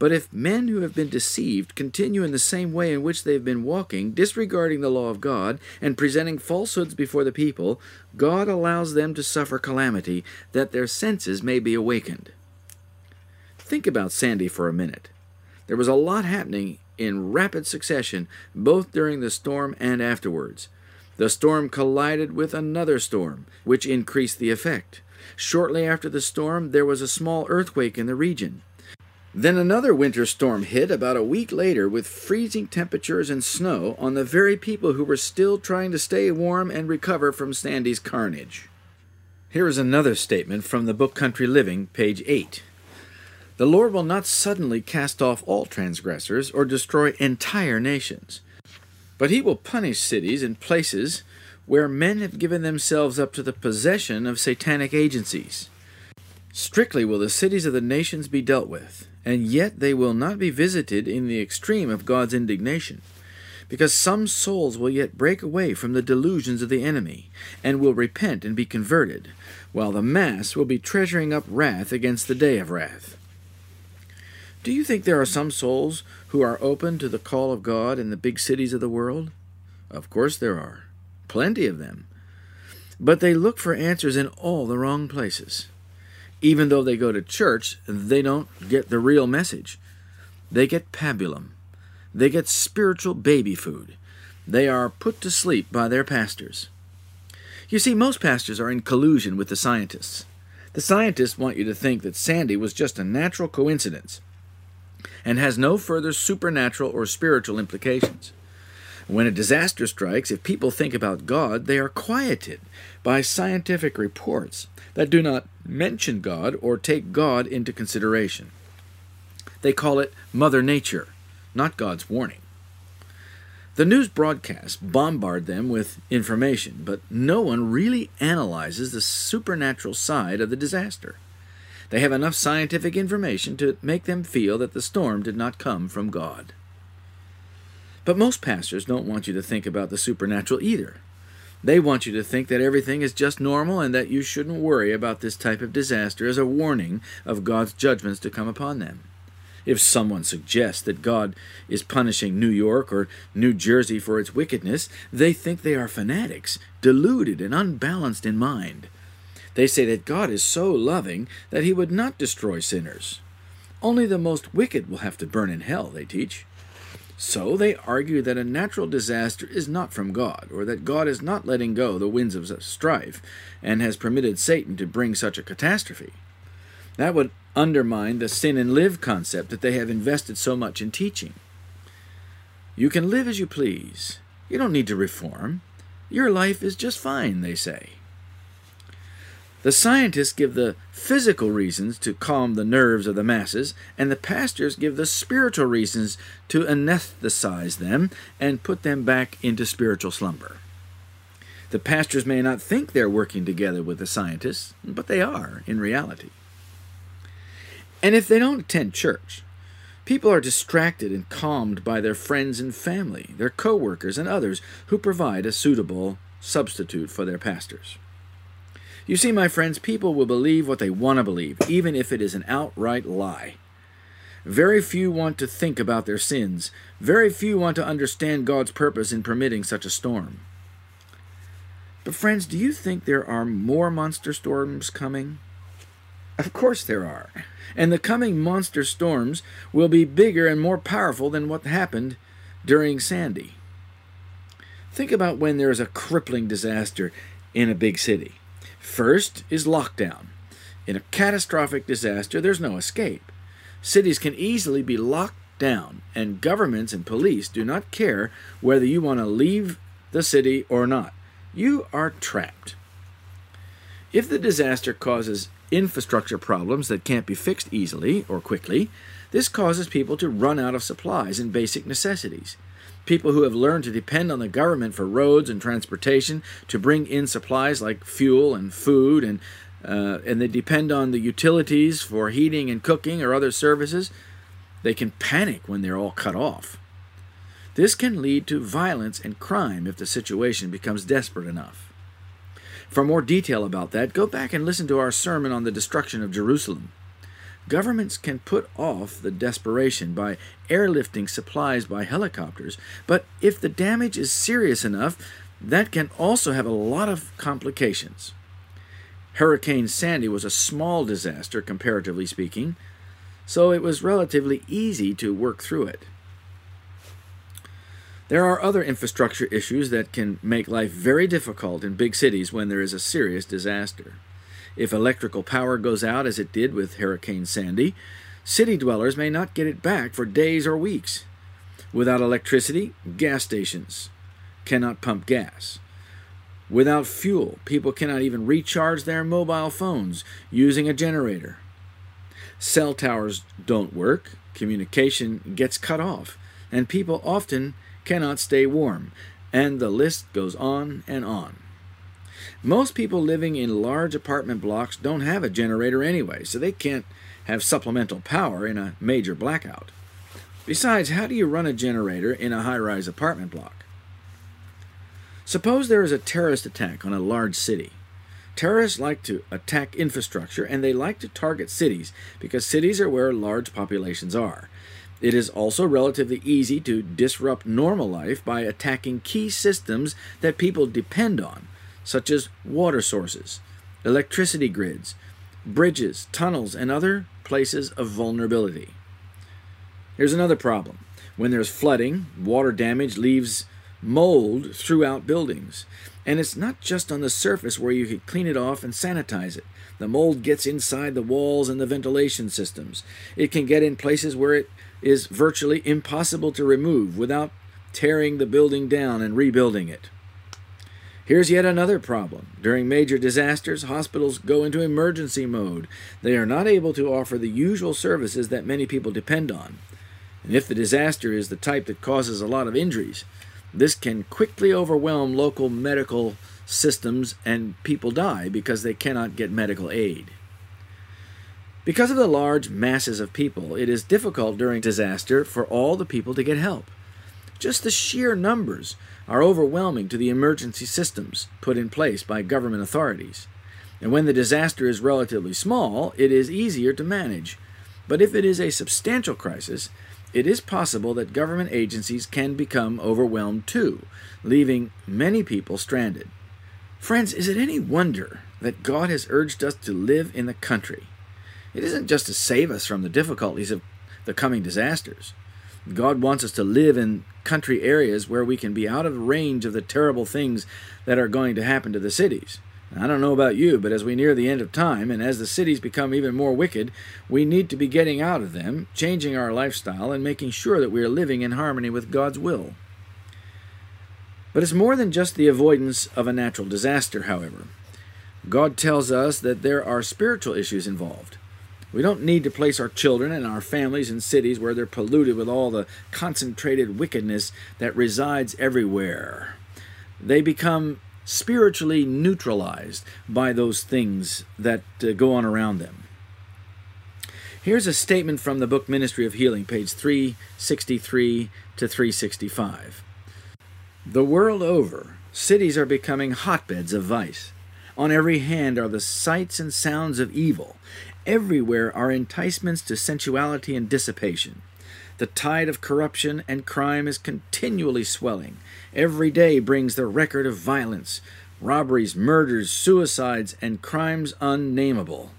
A: But if men who have been deceived continue in the same way in which they have been walking, disregarding the law of God, and presenting falsehoods before the people, God allows them to suffer calamity, that their senses may be awakened. Think about Sandy for a minute. There was a lot happening in rapid succession, both during the storm and afterwards. The storm collided with another storm, which increased the effect. Shortly after the storm, there was a small earthquake in the region. Then another winter storm hit about a week later with freezing temperatures and snow on the very people who were still trying to stay warm and recover from Sandy's carnage. Here is another statement from the book Country Living, page 8. The Lord will not suddenly cast off all transgressors or destroy entire nations, but he will punish cities and places where men have given themselves up to the possession of satanic agencies. Strictly will the cities of the nations be dealt with, and yet they will not be visited in the extreme of God's indignation, because some souls will yet break away from the delusions of the enemy, and will repent and be converted, while the mass will be treasuring up wrath against the day of wrath. Do you think there are some souls who are open to the call of God in the big cities of the world? Of course there are. Plenty of them. But they look for answers in all the wrong places. Even though they go to church, they don't get the real message. They get pabulum. They get spiritual baby food. They are put to sleep by their pastors. You see, most pastors are in collusion with the scientists. The scientists want you to think that Sandy was just a natural coincidence and has no further supernatural or spiritual implications. When a disaster strikes, if people think about God, they are quieted by scientific reports that do not mention God or take God into consideration. They call it Mother Nature, not God's warning. The news broadcasts bombard them with information, but no one really analyzes the supernatural side of the disaster. They have enough scientific information to make them feel that the storm did not come from God. But most pastors don't want you to think about the supernatural either. They want you to think that everything is just normal and that you shouldn't worry about this type of disaster as a warning of God's judgments to come upon them. If someone suggests that God is punishing New York or New Jersey for its wickedness, they think they are fanatics, deluded and unbalanced in mind. They say that God is so loving that he would not destroy sinners. Only the most wicked will have to burn in hell, they teach. So they argue that a natural disaster is not from God, or that God is not letting go the winds of strife and has permitted Satan to bring such a catastrophe. That would undermine the sin and live concept that they have invested so much in teaching. You can live as you please. You don't need to reform. Your life is just fine, they say. The scientists give the physical reasons to calm the nerves of the masses, and the pastors give the spiritual reasons to anesthetize them and put them back into spiritual slumber. The pastors may not think they're working together with the scientists, but they are in reality. And if they don't attend church, people are distracted and calmed by their friends and family, their co workers, and others who provide a suitable substitute for their pastors. You see, my friends, people will believe what they want to believe, even if it is an outright lie. Very few want to think about their sins. Very few want to understand God's purpose in permitting such a storm. But, friends, do you think there are more monster storms coming? Of course there are. And the coming monster storms will be bigger and more powerful than what happened during Sandy. Think about when there is a crippling disaster in a big city. First is lockdown. In a catastrophic disaster, there's no escape. Cities can easily be locked down, and governments and police do not care whether you want to leave the city or not. You are trapped. If the disaster causes infrastructure problems that can't be fixed easily or quickly, this causes people to run out of supplies and basic necessities. People who have learned to depend on the government for roads and transportation to bring in supplies like fuel and food, and, uh, and they depend on the utilities for heating and cooking or other services, they can panic when they're all cut off. This can lead to violence and crime if the situation becomes desperate enough. For more detail about that, go back and listen to our sermon on the destruction of Jerusalem. Governments can put off the desperation by airlifting supplies by helicopters, but if the damage is serious enough, that can also have a lot of complications. Hurricane Sandy was a small disaster, comparatively speaking, so it was relatively easy to work through it. There are other infrastructure issues that can make life very difficult in big cities when there is a serious disaster. If electrical power goes out, as it did with Hurricane Sandy, city dwellers may not get it back for days or weeks. Without electricity, gas stations cannot pump gas. Without fuel, people cannot even recharge their mobile phones using a generator. Cell towers don't work, communication gets cut off, and people often cannot stay warm, and the list goes on and on. Most people living in large apartment blocks don't have a generator anyway, so they can't have supplemental power in a major blackout. Besides, how do you run a generator in a high rise apartment block? Suppose there is a terrorist attack on a large city. Terrorists like to attack infrastructure and they like to target cities because cities are where large populations are. It is also relatively easy to disrupt normal life by attacking key systems that people depend on, such as water sources, electricity grids, bridges, tunnels, and other places of vulnerability. Here's another problem. When there's flooding, water damage leaves mold throughout buildings. And it's not just on the surface where you can clean it off and sanitize it. The mold gets inside the walls and the ventilation systems. It can get in places where it is virtually impossible to remove without tearing the building down and rebuilding it. Here's yet another problem. During major disasters, hospitals go into emergency mode. They are not able to offer the usual services that many people depend on. And if the disaster is the type that causes a lot of injuries, this can quickly overwhelm local medical systems and people die because they cannot get medical aid. Because of the large masses of people, it is difficult during disaster for all the people to get help. Just the sheer numbers are overwhelming to the emergency systems put in place by government authorities. And when the disaster is relatively small, it is easier to manage. But if it is a substantial crisis, it is possible that government agencies can become overwhelmed too, leaving many people stranded. Friends, is it any wonder that God has urged us to live in the country? It isn't just to save us from the difficulties of the coming disasters. God wants us to live in country areas where we can be out of range of the terrible things that are going to happen to the cities. I don't know about you, but as we near the end of time, and as the cities become even more wicked, we need to be getting out of them, changing our lifestyle, and making sure that we are living in harmony with God's will. But it's more than just the avoidance of a natural disaster, however. God tells us that there are spiritual issues involved. We don't need to place our children and our families in cities where they're polluted with all the concentrated wickedness that resides everywhere. They become spiritually neutralized by those things that uh, go on around them. Here's a statement from the book Ministry of Healing, page 363 to 365. The world over, cities are becoming hotbeds of vice. On every hand are the sights and sounds of evil, Everywhere are enticements to sensuality and dissipation. The tide of corruption and crime is continually swelling. Every day brings the record of violence, robberies, murders, suicides, and crimes unnameable.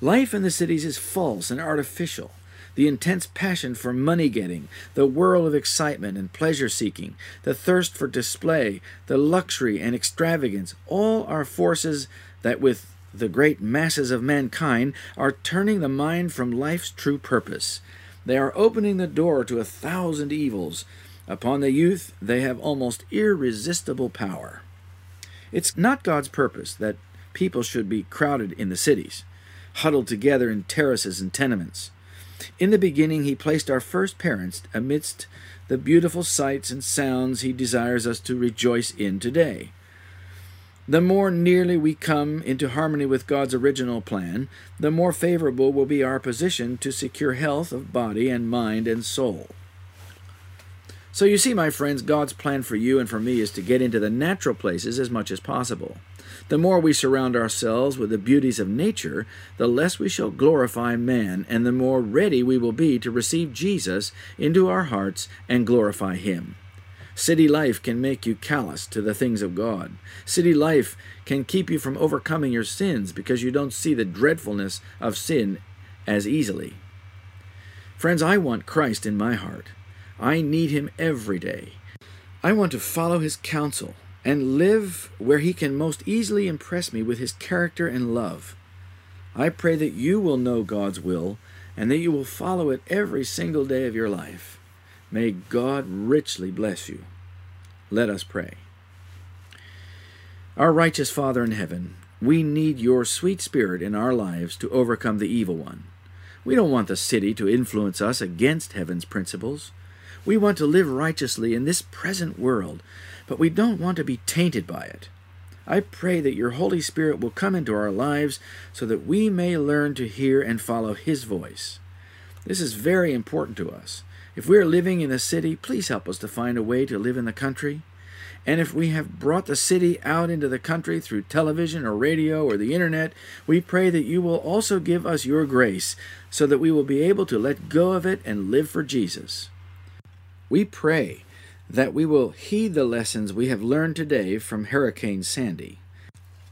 A: Life in the cities is false and artificial. The intense passion for money getting, the whirl of excitement and pleasure seeking, the thirst for display, the luxury and extravagance, all are forces that, with the great masses of mankind, are turning the mind from life's true purpose. They are opening the door to a thousand evils. Upon the youth, they have almost irresistible power. It's not God's purpose that people should be crowded in the cities, huddled together in terraces and tenements. In the beginning, He placed our first parents amidst the beautiful sights and sounds He desires us to rejoice in today. The more nearly we come into harmony with God's original plan, the more favorable will be our position to secure health of body and mind and soul. So, you see, my friends, God's plan for you and for me is to get into the natural places as much as possible. The more we surround ourselves with the beauties of nature, the less we shall glorify man, and the more ready we will be to receive Jesus into our hearts and glorify Him. City life can make you callous to the things of God. City life can keep you from overcoming your sins because you don't see the dreadfulness of sin as easily. Friends, I want Christ in my heart. I need Him every day. I want to follow His counsel and live where He can most easily impress me with His character and love. I pray that you will know God's will and that you will follow it every single day of your life. May God richly bless you. Let us pray. Our righteous Father in heaven, we need your sweet spirit in our lives to overcome the evil one. We don't want the city to influence us against heaven's principles. We want to live righteously in this present world, but we don't want to be tainted by it. I pray that your Holy Spirit will come into our lives so that we may learn to hear and follow His voice. This is very important to us. If we are living in a city, please help us to find a way to live in the country. And if we have brought the city out into the country through television or radio or the internet, we pray that you will also give us your grace so that we will be able to let go of it and live for Jesus. We pray that we will heed the lessons we have learned today from Hurricane Sandy.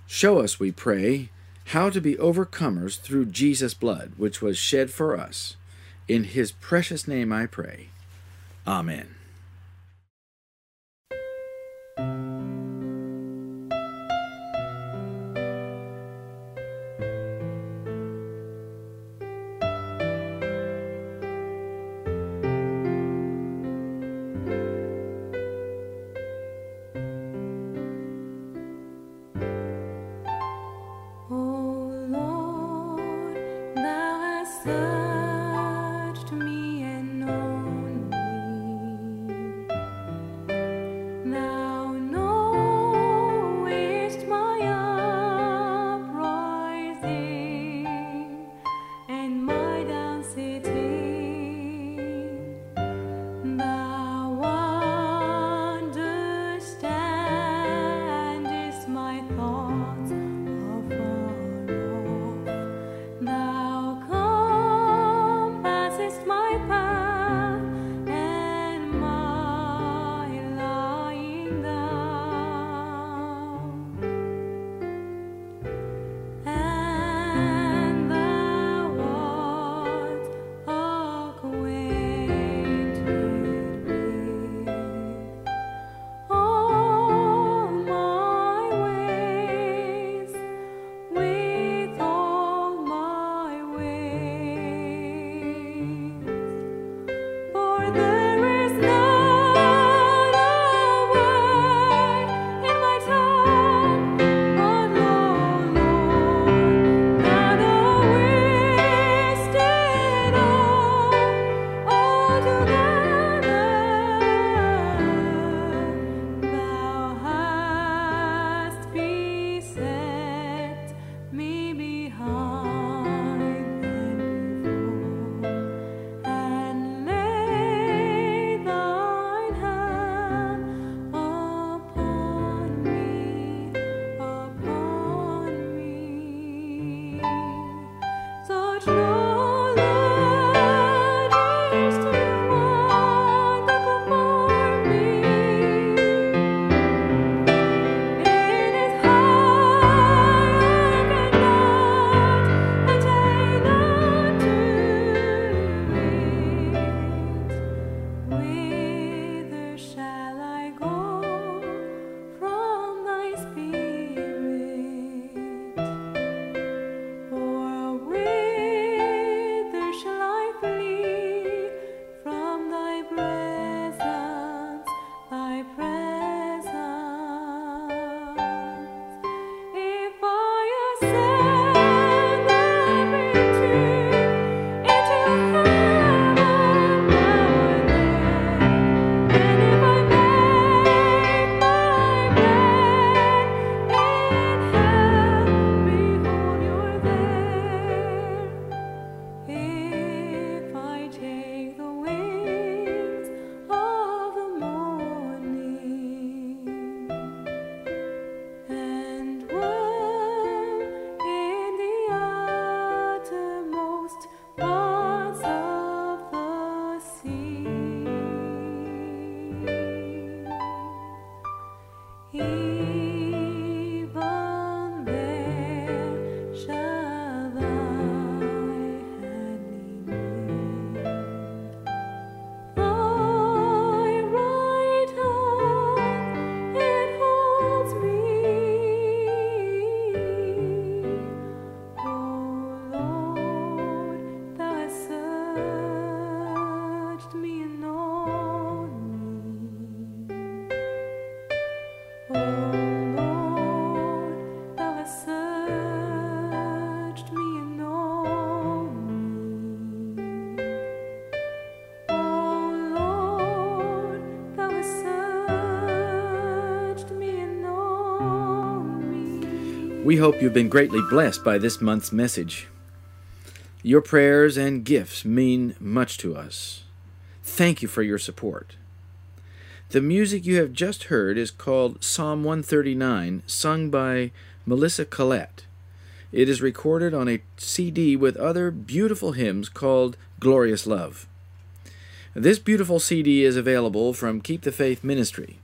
A: Show us, we pray, how to be overcomers through Jesus' blood, which was shed for us. In his precious name I pray. Amen. myself We hope you've been greatly blessed by this month's message. Your prayers and gifts mean much to us. Thank you for your support. The music you have just heard is called Psalm 139, sung by Melissa Collette. It is recorded on a CD with other beautiful hymns called Glorious Love. This beautiful CD is available from Keep the Faith Ministry.